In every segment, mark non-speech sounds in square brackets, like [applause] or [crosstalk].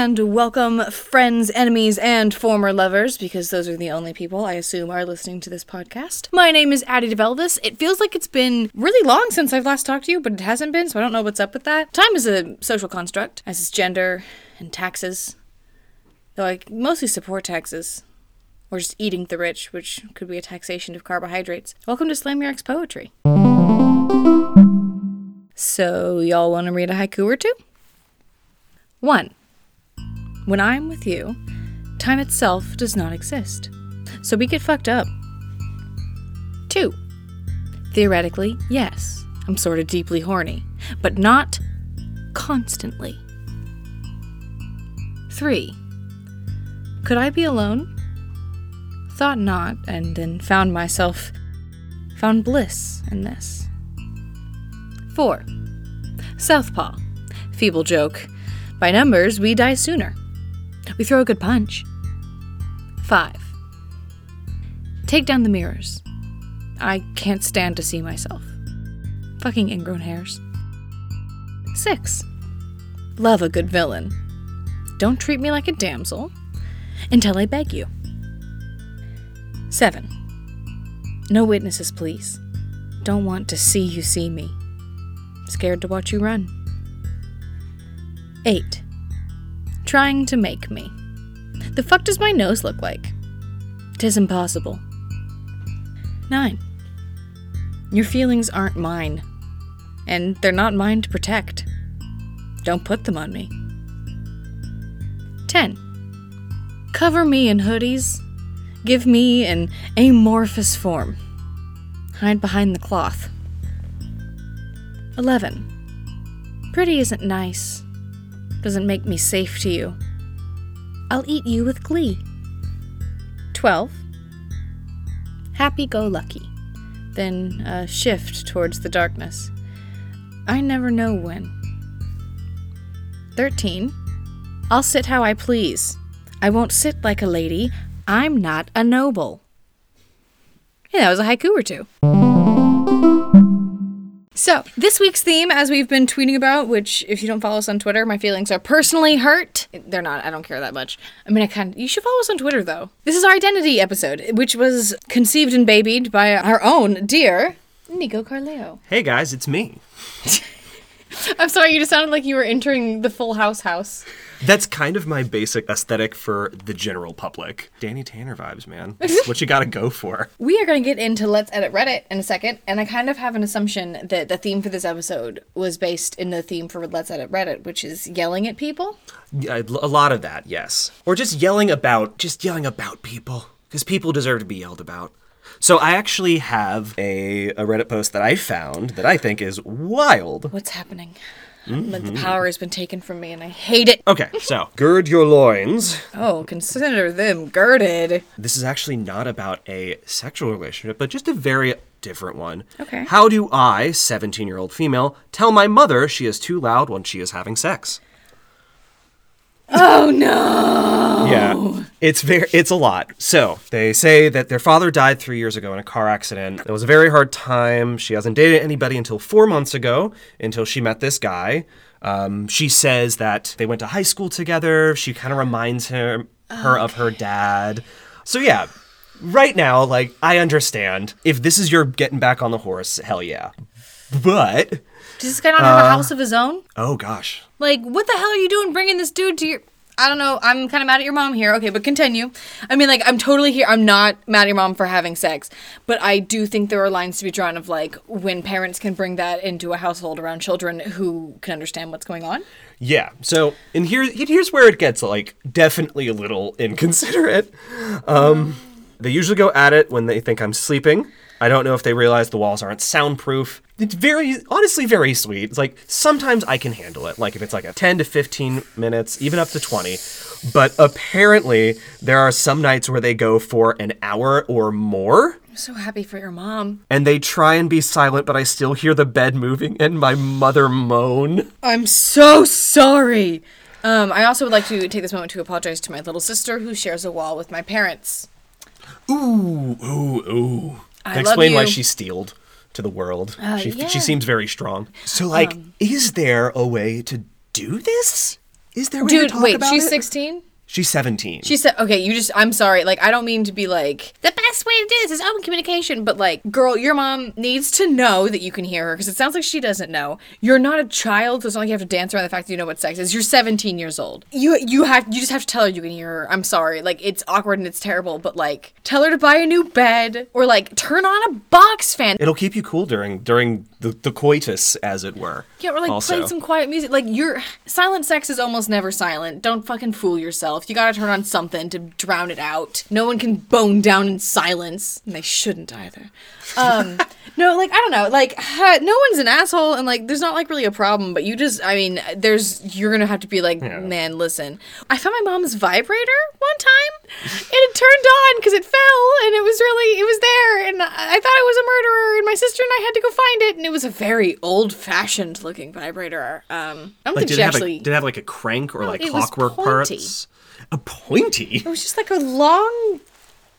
and welcome friends, enemies, and former lovers, because those are the only people I assume are listening to this podcast. My name is Addie DeVelvis. It feels like it's been really long since I've last talked to you, but it hasn't been, so I don't know what's up with that. Time is a social construct, as is gender and taxes. Though I mostly support taxes. Or just eating the rich, which could be a taxation of carbohydrates. Welcome to Slam Your Ex Poetry. So, y'all want to read a haiku or two? 1. When I'm with you, time itself does not exist. So we get fucked up. 2. Theoretically, yes, I'm sort of deeply horny, but not constantly. 3. Could I be alone? Thought not, and then found myself, found bliss in this. 4. Southpaw. Feeble joke. By numbers, we die sooner. We throw a good punch. 5. Take down the mirrors. I can't stand to see myself. Fucking ingrown hairs. 6. Love a good villain. Don't treat me like a damsel until I beg you. 7. No witnesses, please. Don't want to see you see me. Scared to watch you run. 8. Trying to make me. The fuck does my nose look like? Tis impossible. 9. Your feelings aren't mine, and they're not mine to protect. Don't put them on me. 10. Cover me in hoodies. Give me an amorphous form. Hide behind the cloth. 11. Pretty isn't nice. Doesn't make me safe to you. I'll eat you with glee. 12. Happy go lucky. Then a shift towards the darkness. I never know when. 13. I'll sit how I please. I won't sit like a lady. I'm not a noble. Yeah, that was a haiku or two. So, this week's theme, as we've been tweeting about, which if you don't follow us on Twitter, my feelings are personally hurt. They're not, I don't care that much. I mean, I kind of, you should follow us on Twitter though. This is our identity episode, which was conceived and babied by our own dear Niko Carleo. Hey guys, it's me. [laughs] I'm sorry, you just sounded like you were entering the Full House house. That's kind of my basic aesthetic for the general public. Danny Tanner vibes, man. That's what you gotta go for. [laughs] We are going to get into Let's Edit Reddit in a second, and I kind of have an assumption that the theme for this episode was based in the theme for Let's Edit Reddit, which is yelling at people. Yeah, a lot of that, yes. Or just yelling about, just yelling about people. Because people deserve to be yelled about. So I actually have a, a Reddit post that I found that I think is wild. What's happening? Like the mm-hmm. power has been taken from me and I hate it. Okay, so [laughs] gird your loins. Oh, consider them girded. This is actually not about a sexual relationship, but just a very different one. Okay. How do I, 17 year old female, tell my mother she is too loud when she is having sex? Oh no! Yeah, it's very it's a lot. So they say that their father died three years ago in a car accident. It was a very hard time. She hasn't dated anybody until four months ago, until she met this guy. Um, she says that they went to high school together. She kind of reminds him her of her dad. So yeah, right now, like I understand if this is your getting back on the horse, hell yeah. But Does this guy not have a house of his own? oh gosh, Like, what the hell are you doing bringing this dude to your. I don't know. I'm kind of mad at your mom here. Okay, but continue. I mean, like, I'm totally here. I'm not mad at your mom for having sex, but I do think there are lines to be drawn of like when parents can bring that into a household around children who can understand what's going on. Yeah. So, and here, here's where it gets like definitely a little [laughs] inconsiderate. Um, they usually go at it when they think I'm sleeping. I don't know if they realize the walls aren't soundproof. It's very, honestly, very sweet. It's like sometimes I can handle it, like if it's like a 10 to 15 minutes, even up to 20. But apparently, there are some nights where they go for an hour or more. I'm so happy for your mom. And they try and be silent, but I still hear the bed moving and my mother moan. I'm so sorry. Um, I also would like to take this moment to apologize to my little sister who shares a wall with my parents. Ooh, ooh, ooh. I love explain why you. she's steeled to the world. Uh, she, yeah. she seems very strong. So, like, um, is there a way to do this? Is there a way to Dude, talk wait, about she's it? 16? She's 17. She said, okay, you just, I'm sorry. Like, I don't mean to be like, the best way to do this is open communication. But, like, girl, your mom needs to know that you can hear her because it sounds like she doesn't know. You're not a child, so it's not like you have to dance around the fact that you know what sex is. You're 17 years old. You, you have, you just have to tell her you can hear her. I'm sorry. Like, it's awkward and it's terrible, but, like, tell her to buy a new bed or, like, turn on a box fan. It'll keep you cool during during the, the coitus, as it were. Yeah, or like also. play some quiet music. Like your silent sex is almost never silent. Don't fucking fool yourself. You gotta turn on something to drown it out. No one can bone down in silence, and they shouldn't either. Um, [laughs] no, like I don't know. Like no one's an asshole, and like there's not like really a problem. But you just, I mean, there's you're gonna have to be like, man, listen. I found my mom's vibrator one time, and it turned on because it fell, and it was really, it was there, and I thought it was a murderer, and my sister and I had to go find it, and it was a very old-fashioned looking vibrator. Um, I don't Like, think did she it have actually. a, did it have like a crank or like it was clockwork parts? A pointy. it was just like a long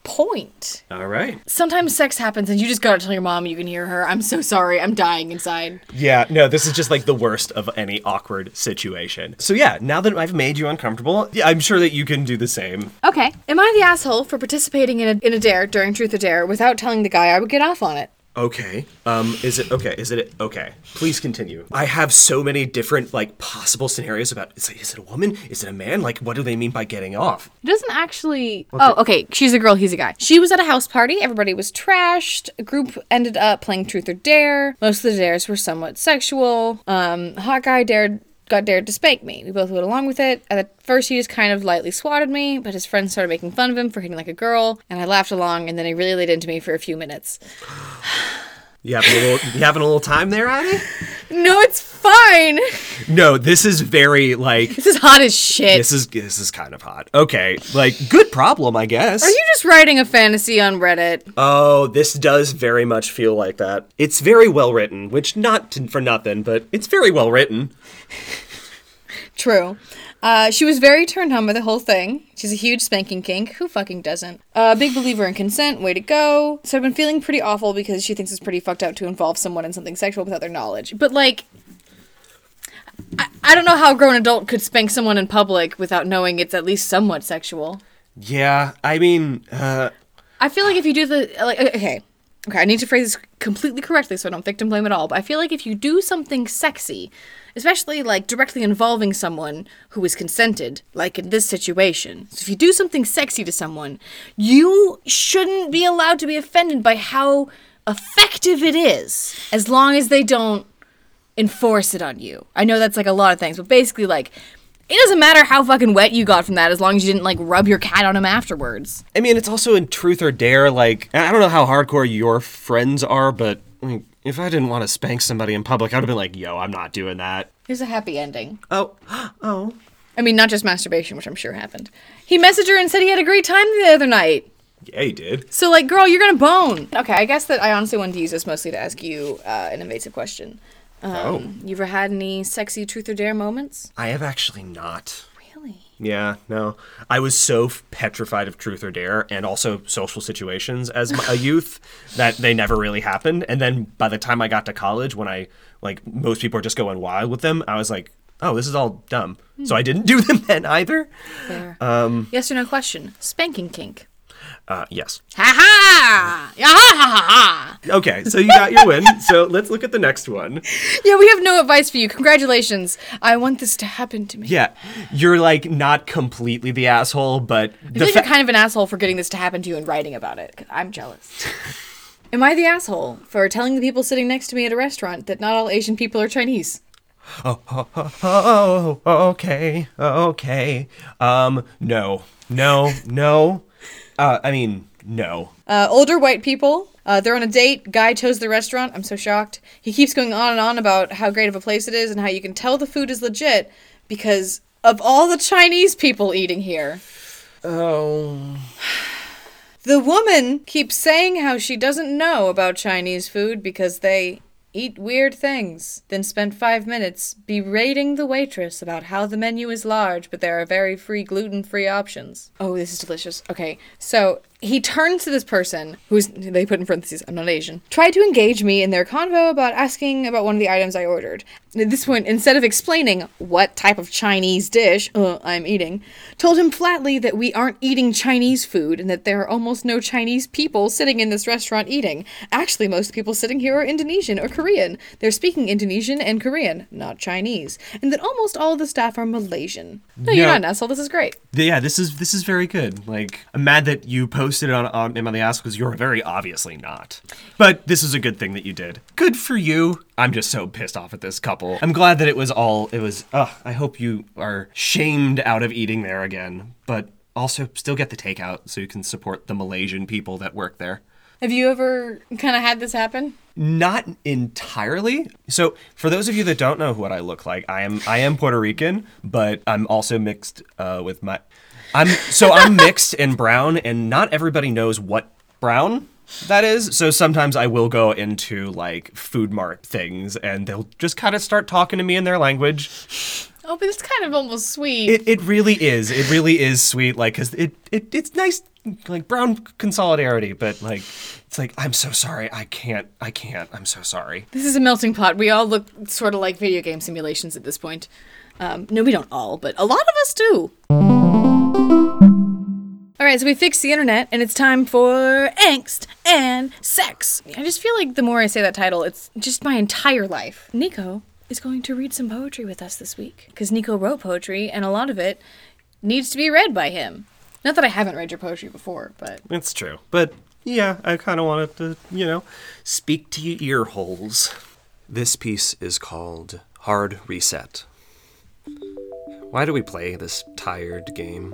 point. All right. Sometimes sex happens and you just gotta tell your mom you can hear her. I'm so sorry. I'm dying inside. Yeah, no, this is just like the worst of any awkward situation. So yeah, now that I've made you uncomfortable, yeah, I'm sure that you can do the same. Okay. Am I the asshole for participating in a, in a dare during Truth or Dare without telling the guy I would get off on it? Okay. Um, is it okay? Is it okay? Please continue. I have so many different like possible scenarios about. Is it, is it a woman? Is it a man? Like, what do they mean by getting off? It doesn't actually. oh, okay. She's a girl. He's a guy. She was at a house party. Everybody was trashed. A group ended up playing Truth or Dare. Most of the dares were somewhat sexual. Um, hot guy dared got dared to spank me. We both went along with it. At first, he just kind of lightly swatted me, but his friends started making fun of him for hitting like a girl, and I laughed along. And then he really laid into me for a few minutes. [sighs] [sighs] [sighs] You having a little? You having a little time there, Addie? No, it's fine. No, this is very like. This is hot as shit. This is this is kind of hot. Okay, like good problem, I guess. Are you just writing a fantasy on Reddit? Oh, this does very much feel like that. It's very well written, which not for nothing, but it's very well written. True. Uh, she was very turned on by the whole thing. She's a huge spanking kink. Who fucking doesn't? A uh, big believer in consent. Way to go. So I've been feeling pretty awful because she thinks it's pretty fucked up to involve someone in something sexual without their knowledge. But like, I, I don't know how a grown adult could spank someone in public without knowing it's at least somewhat sexual. Yeah, I mean, uh, I feel like if you do the like okay. Okay, I need to phrase this completely correctly so I don't victim blame at all. But I feel like if you do something sexy, especially like directly involving someone who is consented, like in this situation, so if you do something sexy to someone, you shouldn't be allowed to be offended by how effective it is, as long as they don't enforce it on you. I know that's like a lot of things, but basically, like, it doesn't matter how fucking wet you got from that as long as you didn't like rub your cat on him afterwards. I mean, it's also in Truth or Dare. Like, I don't know how hardcore your friends are, but I mean, if I didn't want to spank somebody in public, I'd have been like, "Yo, I'm not doing that." Here's a happy ending. Oh, [gasps] oh. I mean, not just masturbation, which I'm sure happened. He messaged her and said he had a great time the other night. Yeah, he did. So, like, girl, you're gonna bone. Okay, I guess that I honestly wanted to use this mostly to ask you uh, an invasive question. Um, Oh. You ever had any sexy truth or dare moments? I have actually not. Yeah, no. I was so petrified of truth or dare and also social situations as a youth that they never really happened. And then by the time I got to college, when I, like, most people are just going wild with them, I was like, oh, this is all dumb. So I didn't do [laughs] them then either. Um, yes or no question. Spanking kink. Uh, yes. Ha ha! Yeah, ha ha ha ha! Okay, so you got your win. So let's look at the next one. Yeah, we have no advice for you. Congratulations. I want this to happen to me. Yeah, you're like not completely the asshole, but I feel like you're kind of an asshole for getting this to happen to you and writing about it. 'cause I'm jealous. [laughs] Am I the asshole for telling the people sitting next to me at a restaurant that not all Asian people are Chinese? Oh, [laughs] okay, okay. Um, no, no, no. Uh, I mean, no. Uh, older white people. Uh, they're on a date. Guy chose the restaurant. I'm so shocked. He keeps going on and on about how great of a place it is and how you can tell the food is legit because of all the Chinese people eating here. Oh. [sighs] The woman keeps saying how she doesn't know about Chinese food because they eat weird things, then spent five minutes berating the waitress about how the menu is large, but there are very free gluten free options. Oh, this is delicious. Okay, so he turns to this person who's they put in parentheses i'm not asian tried to engage me in their convo about asking about one of the items i ordered. At this point instead of explaining what type of chinese dish uh, i'm eating told him flatly that we aren't eating chinese food and that there are almost no chinese people sitting in this restaurant eating. Actually most people sitting here are indonesian or korean. They're speaking indonesian and korean not chinese. And that almost all of the staff are malaysian. No you're Yeah. not an asshole. This is great. Yeah, this is this is very good. Like, I'm mad that you posted it on on Am I the Ass because you're very obviously not. But this is a good thing that you did. Good for you. I'm just so pissed off at this couple. I'm glad that it was all it was. Uh, I hope you are shamed out of eating there again, but also still get the takeout so you can support the Malaysian people that work there. have you ever kind of had this happen Not entirely. So, for those of you that don't know what I look like, I am I am Puerto Rican, but I'm also mixed uh, with my. I'm so I'm mixed and brown, and not everybody knows what brown that is. So sometimes I will go into like food mart things, and they'll just kind of start talking to me in their language. Oh, but it's kind of almost sweet. It, it really is. It really is sweet. Like, cause it, it it's nice, like brown consolidarity. But like, it's like I'm so sorry. I can't. I can't. I'm so sorry. this is a melting pot. We all look sort of like video game simulations at this point. Um, no, we don't all, but a lot of us do. All right, so we fixed the internet, and it's time for angst and sex. I just feel like the more I say that title, it's just my entire life. Niko is going to read some poetry with us this week because Niko wrote poetry, and a lot of it needs to be read by him. Not that I haven't read your poetry before, but It's true. But yeah, I kind of wanted to, you know, speak to your ear holes. This piece is called Hard Reset. Why do we play this tired game?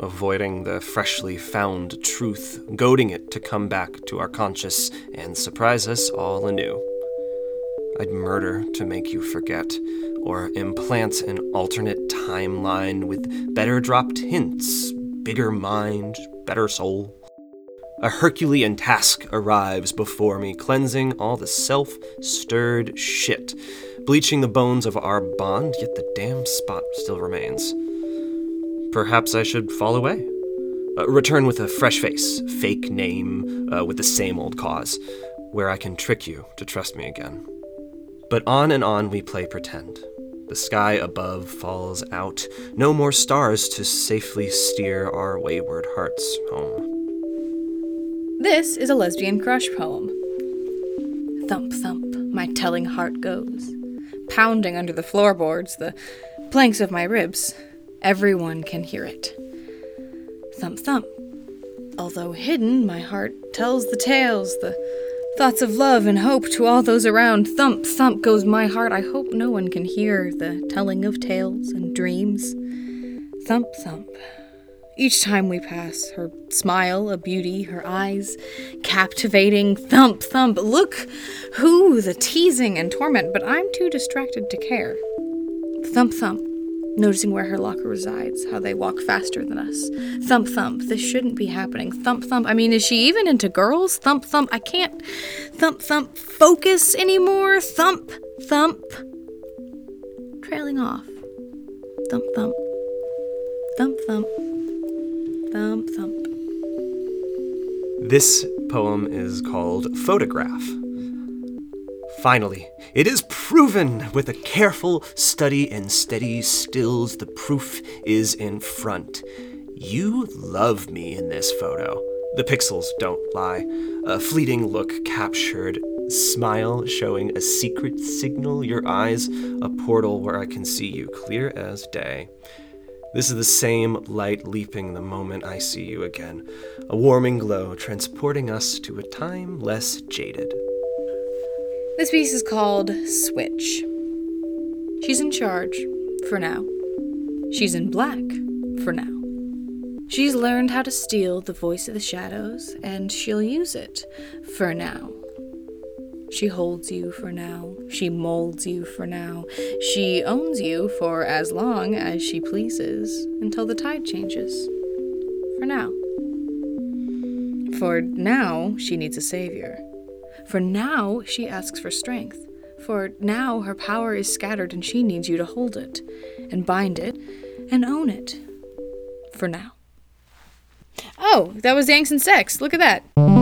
Avoiding the freshly found truth, goading it to come back to our conscious and surprise us all anew. I'd murder to make you forget, or implant an alternate timeline with better dropped hints, bigger mind, better soul. A Herculean task arrives before me, cleansing all the self stirred shit, bleaching the bones of our bond, yet the damn spot still remains. Perhaps I should fall away. Uh, return with a fresh face, fake name, uh, with the same old cause, where I can trick you to trust me again. But on and on we play pretend. The sky above falls out, no more stars to safely steer our wayward hearts home. This is a lesbian crush poem. Thump, thump, my telling heart goes, pounding under the floorboards, the planks of my ribs. Everyone can hear it. Thump, thump. Although hidden, my heart tells the tales, the thoughts of love and hope to all those around. Thump, thump goes my heart. I hope no one can hear the telling of tales and dreams. Thump, thump. Each time we pass, her smile a beauty, her eyes captivating. Thump, thump. Look who the teasing and torment, but I'm too distracted to care. Thump, thump. Noticing where her locker resides, how they walk faster than us. Thump, thump. This shouldn't be happening. Thump, thump. I mean, is she even into girls? Thump, thump. I can't thump, thump focus anymore. Thump, thump. Trailing off. Thump, thump. Thump, thump. Thump, thump. This poem is called Photograph. Finally, it is proven with a careful study and steady stills. The proof is in front. You love me in this photo. The pixels don't lie. A fleeting look captured, smile showing a secret signal. Your eyes, a portal where I can see you clear as day. This is the same light leaping the moment I see you again, a warming glow transporting us to a time less jaded. This piece is called Switch. She's in charge, for now. She's in black, for now. She's learned how to steal the voice of the shadows, and she'll use it, for now. She holds you for now. She molds you for now. She owns you for as long as she pleases until the tide changes. For now. For now, she needs a savior. For now, she asks for strength. For now, her power is scattered and she needs you to hold it, and bind it, and own it. For now. Oh, that was Angst and Sex. Look at that.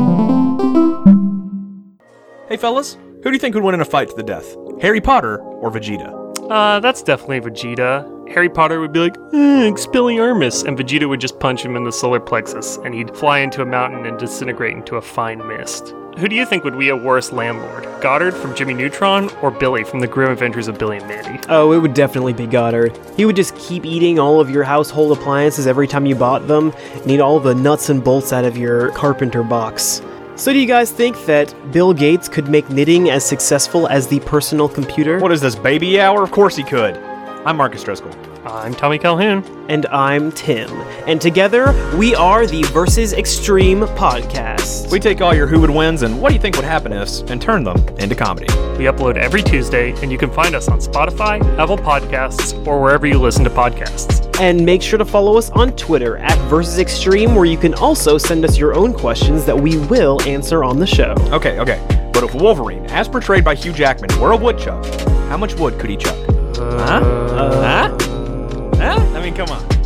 Hey fellas, who do you think would win in a fight to the death? Harry Potter or Vegeta? Uh, that's definitely Vegeta. Harry Potter would be like, eh, Expelliarmus, and Vegeta would just punch him in the solar plexus, and he'd fly into a mountain and disintegrate into a fine mist. Who do you think would be a worse landlord? Goddard from Jimmy Neutron or Billy from The Grim Adventures of Billy and Mandy? Oh, it would definitely be Goddard. He would just keep eating all of your household appliances every time you bought them, and eat all the nuts and bolts out of your carpenter box. So, do you guys think that Bill Gates could make knitting as successful as the personal computer? What is this, baby hour? Of course he could. I'm Marcus Driscoll. I'm Tommy Calhoun. And I'm Tim. And together, we are the Versus Extreme podcast. We take all your who would wins and what do you think would happen ifs and turn them into comedy. We upload every Tuesday, and you can find us on Spotify, Apple Podcasts, or wherever you listen to podcasts. And make sure to follow us on Twitter at Versus Extreme, where you can also send us your own questions that we will answer on the show. Okay, okay. But if Wolverine, as portrayed by Hugh Jackman, were a woodchuck, how much wood could he chuck? huh? huh? Huh? I mean, come on.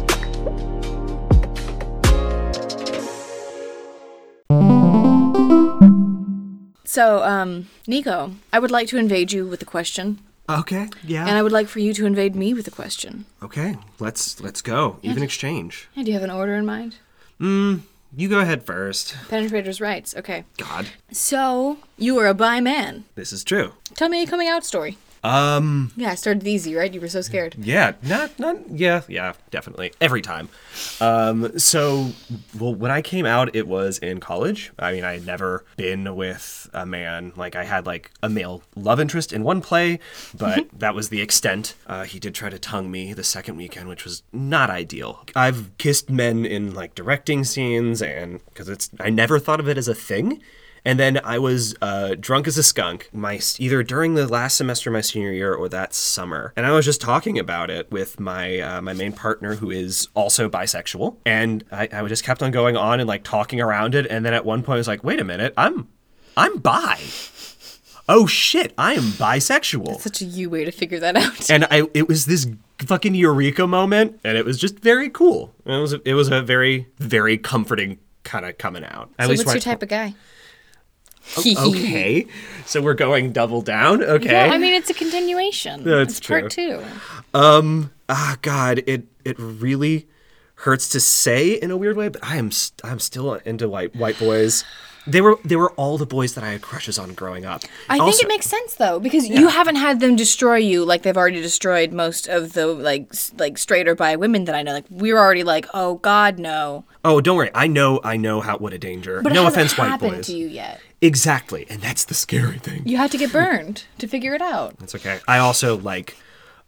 So, um, Niko, I would like to invade you with a question, Okay. Yeah. and I would like for you to invade me with a question. okay. Let's let's go. Even exchange. Hey, do you have an order in mind? Mm, you go ahead first. Penetrator's rights. Okay. God, So, you are a bi man. this is true. Tell me a coming out story. Um. Yeah, I started easy, right? You were so scared. Yeah. Not. Not. Yeah. Yeah. Definitely. Every time. Um. So, well, when I came out, it was in college. I mean, I had never been with a man. Like, I had like a male love interest in one play, but [laughs] that was the extent. Uh, he did try to tongue me the second weekend, which was not ideal. I've kissed men in like directing scenes, and because it's, I never thought of it as a thing. And then I was uh, drunk as a skunk, my either during the last semester of my senior year or that summer, and I was just talking about it with my uh, my main partner who is also bisexual, and I, I just kept on going on and like talking around it, and then at one point I was like, wait a minute, I'm I'm bi. Oh shit, I am bisexual. That's Such a you way to figure that out. and I it was this fucking eureka moment, and it was just very cool. And it was it was a very very comforting kind of coming out. At so, least what's your I- type of guy? [laughs] Okay, so we're going double down. Okay. Yeah, I mean, it's a continuation. That's it's part two. Um ah, God, it it really hurts to say in a weird way, but I am st- I'm still into white white boys. They were they were all the boys that I had crushes on growing up. I think it makes sense though because you haven't had them destroy you like they've already destroyed most of the like like straight or bi women that I know. Like we're already like, oh God, no. Oh, don't worry. I know I know how what a danger. But no offense, white happened boys. to you yet. Exactly, and that's the scary thing. You had to get burned to figure it out. That's okay. I also like,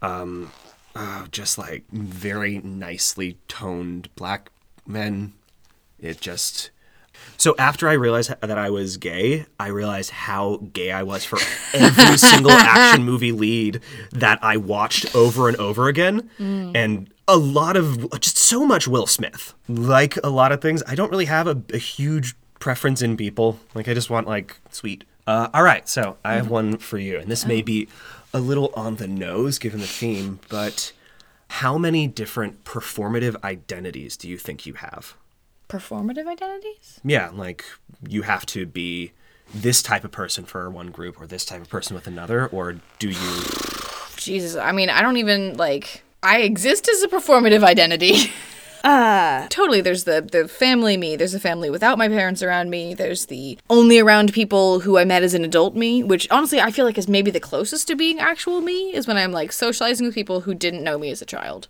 um, uh, just like very nicely toned black men. It just. So after I realized that I was gay, I realized how gay I was for [laughs] every single action movie lead that I watched over and over again, and a lot of just so much Will Smith. Like a lot of things, I don't really have a, a huge preference in people. Like I just want like sweet. Uh, all right, so I have one for you, and this may be a little on the nose given the theme, but how many different performative identities do you think you have? Performative identities? Yeah, like you have to be this type of person for one group or this type of person with another, or do you? [sighs] Jesus, I mean, I don't even like. I exist as a performative identity. [laughs] Uh, totally. There's the the family me. There's a family without my parents around me. There's the only around people who I met as an adult me, which honestly I feel like is maybe the closest to being actual me is when I'm like socializing with people who didn't know me as a child.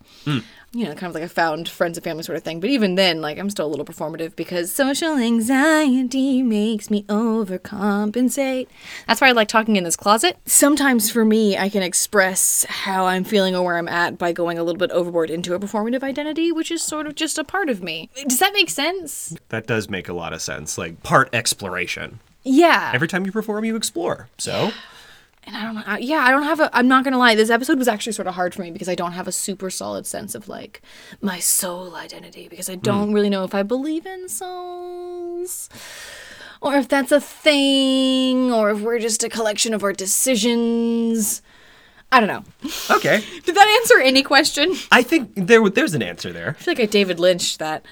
You know, kind of like a found friends and family sort of thing. But even then, like I'm still a little performative because social anxiety makes me overcompensate. That's why I like talking in this closet. Sometimes for me, I can express how I'm feeling or where I'm at by going a little bit overboard into a performative identity, which is sort of just a part of me. Does that make sense? That does make a lot of sense. Like part exploration. Yeah. Every time you perform, you explore. So and I don't know. I- Yeah, I don't have a. I'm not gonna lie. This episode was actually sort of hard for me because I don't have a super solid sense of like my soul identity because I don't really know if I believe in souls, or if that's a thing, or if we're just a collection of our decisions. I don't know. okay, [laughs] Did that answer any question? I I think there there's an answer there. I feel like I David Lynch that.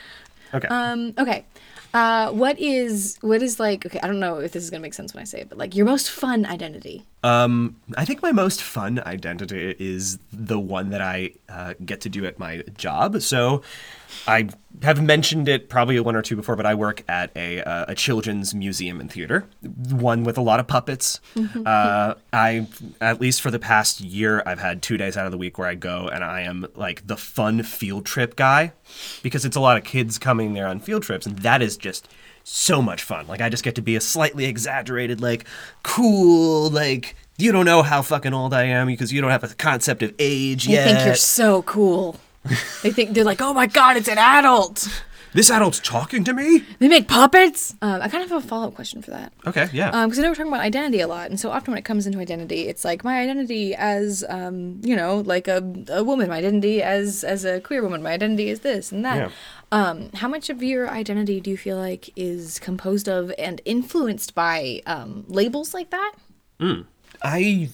Okay. Um, okay. Uh, what is what is like? Okay, I don't know if this is gonna make sense when I say it, but like your most fun identity. Um, I think my most fun identity is the one that I uh, get to do at my job. So, I have mentioned it probably one or two before, but I work at a, uh, a children's museum and theater, one with a lot of puppets. [laughs] uh, I, at least for the past year, I've had two days out of the week where I go and I am like the fun field trip guy because it's a lot of kids coming there on field trips, and that is just so much fun. Like I just get to be a slightly exaggerated, like cool, like you don't know how fucking old I am because you don't have a concept of age yet. They think you're so cool. they think they're like, oh my god, it's an adult. this adult's talking to me. They make puppets. Um, I kind of have a follow up question for that. Okay, yeah. because I know we're talking about identity a lot, and so often when it comes into identity, it's like my identity as, um, you know, like a, a woman, my identity as as a queer woman, my identity is this and that. Yeah. Um, how much of your identity do you feel like is composed of and influenced by um, labels like that? I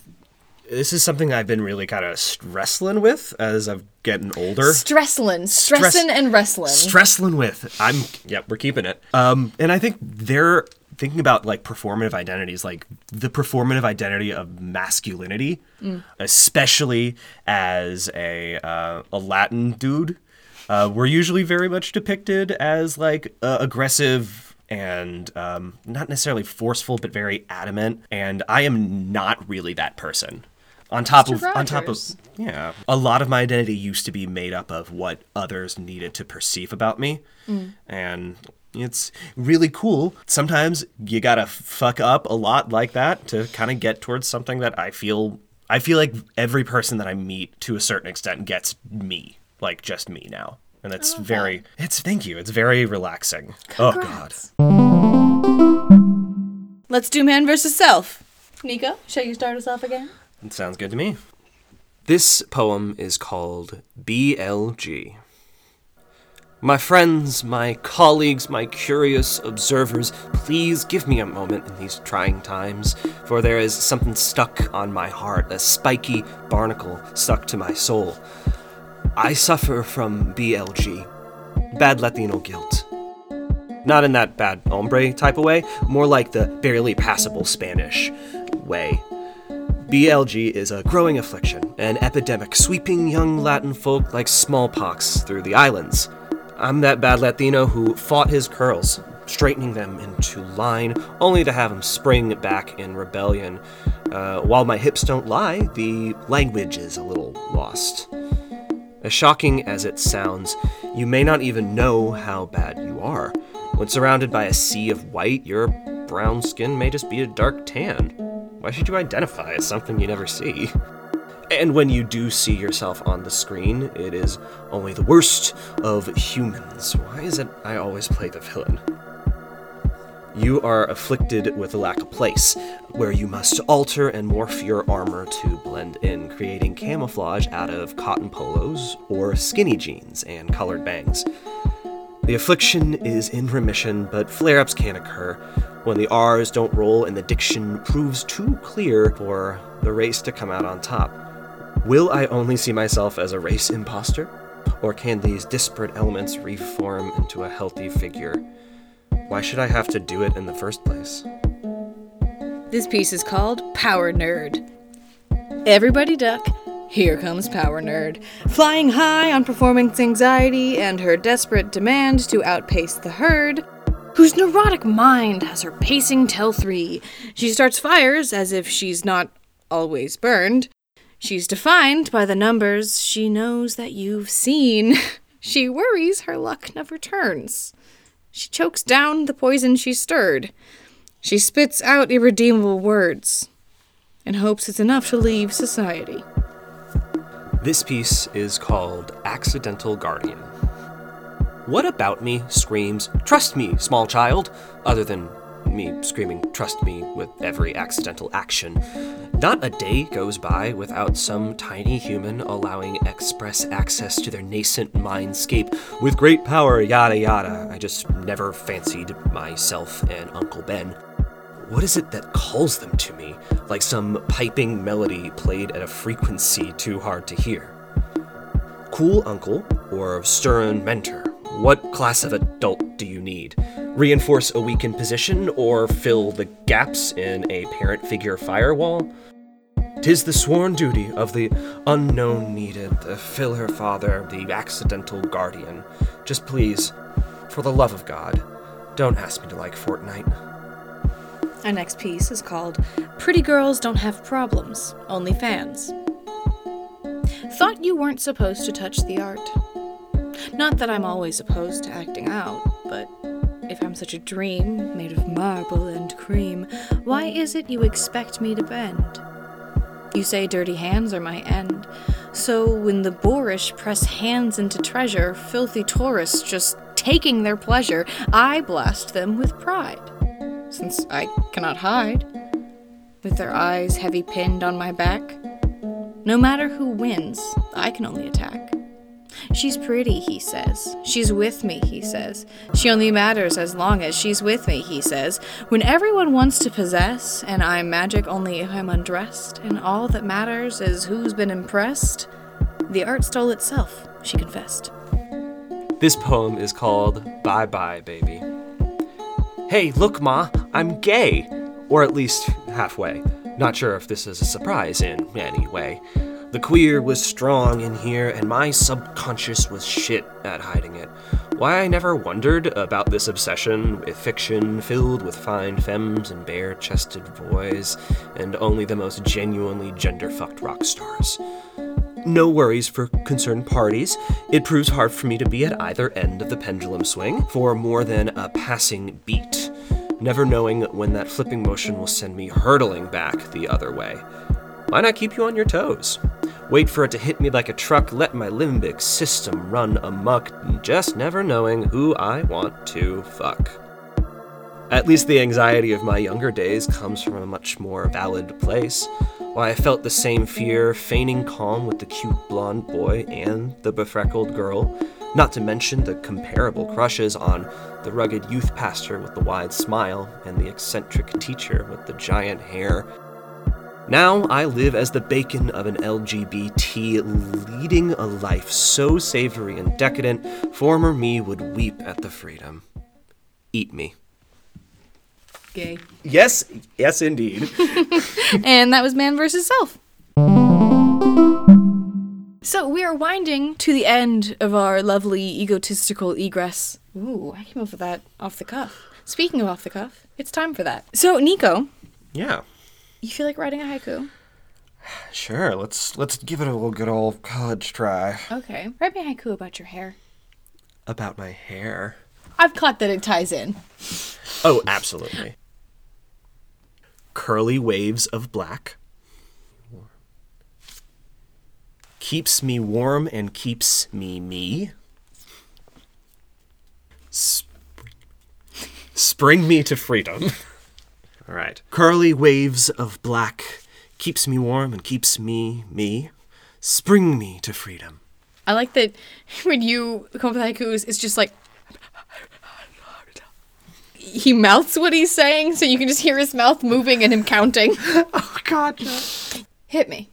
this is something I've been really kind of wrestling with as I've getting older. Stresslin, stressin, and wrestling. Stresslin with. I'm yep, we're keeping it. Um, and I think they're thinking about like performative identities, like the performative identity of masculinity, especially as a uh, a Latin dude. Uh, we're usually very much depicted as like uh, aggressive and um, not necessarily forceful, but very adamant. And I am not really that person. On top Mr. of on top of yeah, a lot of my identity used to be made up of what others needed to perceive about me, and it's really cool. Sometimes you gotta fuck up a lot like that to kind of get towards something that I feel. I feel like every person that I meet, to a certain extent, gets me, like just me now, and it's oh, very. It's thank you. It's very relaxing. Oh God. Let's do man versus self. Niko, shall you start us off again? It sounds good to me. This poem is called BLG. My friends, my colleagues, my curious observers, please give me a moment in these trying times, for there is something stuck on my heart, a spiky barnacle stuck to my soul. I suffer from BLG, bad Latino guilt. Not in that bad hombre type of way, more like the barely passable Spanish way. BLG is a growing affliction, an epidemic sweeping young Latin folk like smallpox through the islands. I'm that bad Latino who fought his curls, straightening them into line, only to have them spring back in rebellion. Uh, while my hips don't lie, the language is a little lost. As shocking as it sounds, you may not even know how bad you are. When surrounded by a sea of white, your brown skin may just be a dark tan. Why should you identify as something you never see? And when you do see yourself on the screen, it is only the worst of humans. Why is it I always play the villain? You are afflicted with a lack of place, where you must alter and morph your armor to blend in, creating camouflage out of cotton polos or skinny jeans and colored bangs. The affliction is in remission, but flare ups can occur when the R's don't roll and the diction proves too clear for the race to come out on top. Will I only see myself as a race imposter? Or can these disparate elements reform into a healthy figure? Why should I have to do it in the first place? This piece is called Power Nerd. Everybody duck. Here comes Power Nerd. Flying high on performance anxiety and her desperate demand to outpace the herd, whose neurotic mind has her pacing till three. She starts fires as if she's not always burned. She's defined by the numbers she knows that you've seen. [laughs] She worries her luck never turns. She chokes down the poison she stirred. She spits out irredeemable words and hopes it's enough to leave society. This piece is called Accidental Guardian. What about me screams, Trust me, small child, other than me screaming, Trust me, with every accidental action? Not a day goes by without some tiny human allowing express access to their nascent mindscape with great power, yada yada. I just never fancied myself and Uncle Ben. What is it that calls them to me, like some piping melody played at a frequency too hard to hear? Cool uncle or stern mentor? What class of adult do you need? Reinforce a weakened position or fill the gaps in a parent figure firewall? Tis the sworn duty of the unknown needed, to fill her father, the accidental guardian. Just please, for the love of God, don't ask me to like Fortnite. Our next piece is called Pretty Girls Don't Have Problems, Only Fans. Thought you weren't supposed to touch the art. Not that I'm always opposed to acting out, but if I'm such a dream made of marble and cream, why is it you expect me to bend? You say dirty hands are my end. So when the boorish press hands into treasure, filthy tourists just taking their pleasure, I blast them with pride, since I cannot hide. With their eyes heavy pinned on my back, no matter who wins, I can only attack. She's pretty, he says. She's with me, he says. She only matters as long as she's with me, he says. When everyone wants to possess, and I'm magic only if I'm undressed, and all that matters is who's been impressed, the art stole itself, she confessed. This poem is called Bye Bye Baby. Hey, look, Ma, I'm gay! Or at least halfway. Not sure if this is a surprise in any way. The queer was strong in here, and my subconscious was shit at hiding it. Why I never wondered about this obsession with fiction filled with fine femmes and bare chested boys, and only the most genuinely gender fucked rock stars. No worries for concerned parties. It proves hard for me to be at either end of the pendulum swing for more than a passing beat, never knowing when that flipping motion will send me hurtling back the other way. Why not keep you on your toes? Wait for it to hit me like a truck, let my limbic system run amuck, just never knowing who I want to fuck. At least the anxiety of my younger days comes from a much more valid place. Why I felt the same fear, feigning calm with the cute blonde boy and the befreckled girl, not to mention the comparable crushes on the rugged youth pastor with the wide smile and the eccentric teacher with the giant hair. Now I live as the bacon of an LGBT, leading a life so savory and decadent, former me would weep at the freedom. Eat me. Gay. Yes, yes, indeed. [laughs] and that was Man versus Self. So we are winding to the end of our lovely egotistical egress. Ooh, I came up with that off the cuff. Speaking of off the cuff, it's time for that. So, Niko, yeah. You feel like writing a haiku? Sure, let's let's give it a little good old college try. Okay. Write me a haiku about your hair. About my hair. I've caught that it ties in. Oh, absolutely. Curly waves of black. Keeps me warm and keeps me me. Spring, spring me to freedom. [laughs] All right. Curly waves of black keeps me warm and keeps me me. Spring me to freedom. I like that when you come up with haikus, it's just like he mouths what he's saying, so you can just hear his mouth moving and him counting. [laughs] Oh God. Hit me.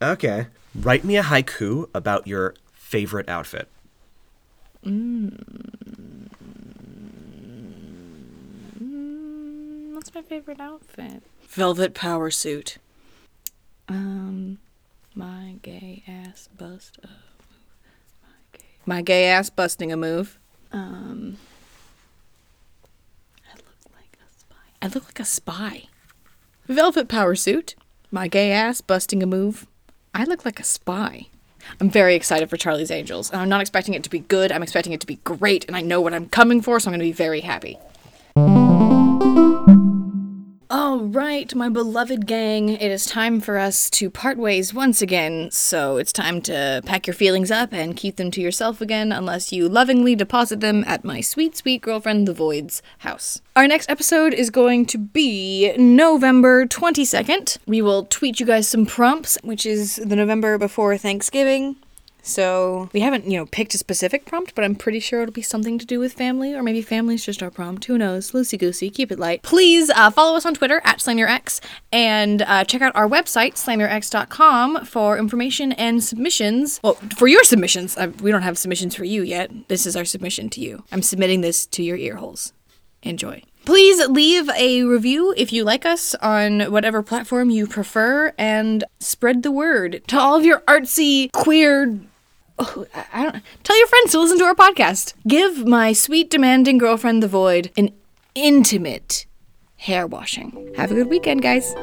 Okay. Write me a haiku about your favorite outfit. Mm, what's my favorite outfit? Velvet power suit. Um, my gay ass bust a move. My gay, my gay ass busting a move. Um, I look like a spy. I look like a spy. Velvet power suit. My gay ass busting a move. I look like a spy. I'm very excited for Charlie's Angels, and I'm not expecting it to be good. I'm expecting it to be great, and I know what I'm coming for, so I'm going to be very happy. All right, my beloved gang, it is time for us to part ways once again. So it's time to pack your feelings up and keep them to yourself again, unless you lovingly deposit them at my sweet, sweet girlfriend, The Void's house. Our next episode is going to be November 22nd. We will tweet you guys some prompts, which is the November before Thanksgiving. So we haven't, you know, picked a specific prompt, but I'm pretty sure it'll be something to do with family, or maybe family's just our prompt. Who knows? Loosey goosey, keep it light. Please uh, follow us on Twitter at SlamYourX and uh, check out our website, slamyourx.com, for information and submissions. Well, for your submissions. Uh, we don't have submissions for you yet. This is our submission to you. I'm submitting this to your ear holes. Enjoy. Please leave a review if you like us on whatever platform you prefer and spread the word to all of your artsy, queer. Oh, I don't tell your friends to listen to our podcast. Give my sweet, demanding girlfriend, the void, an intimate hair washing. Have a good weekend, guys.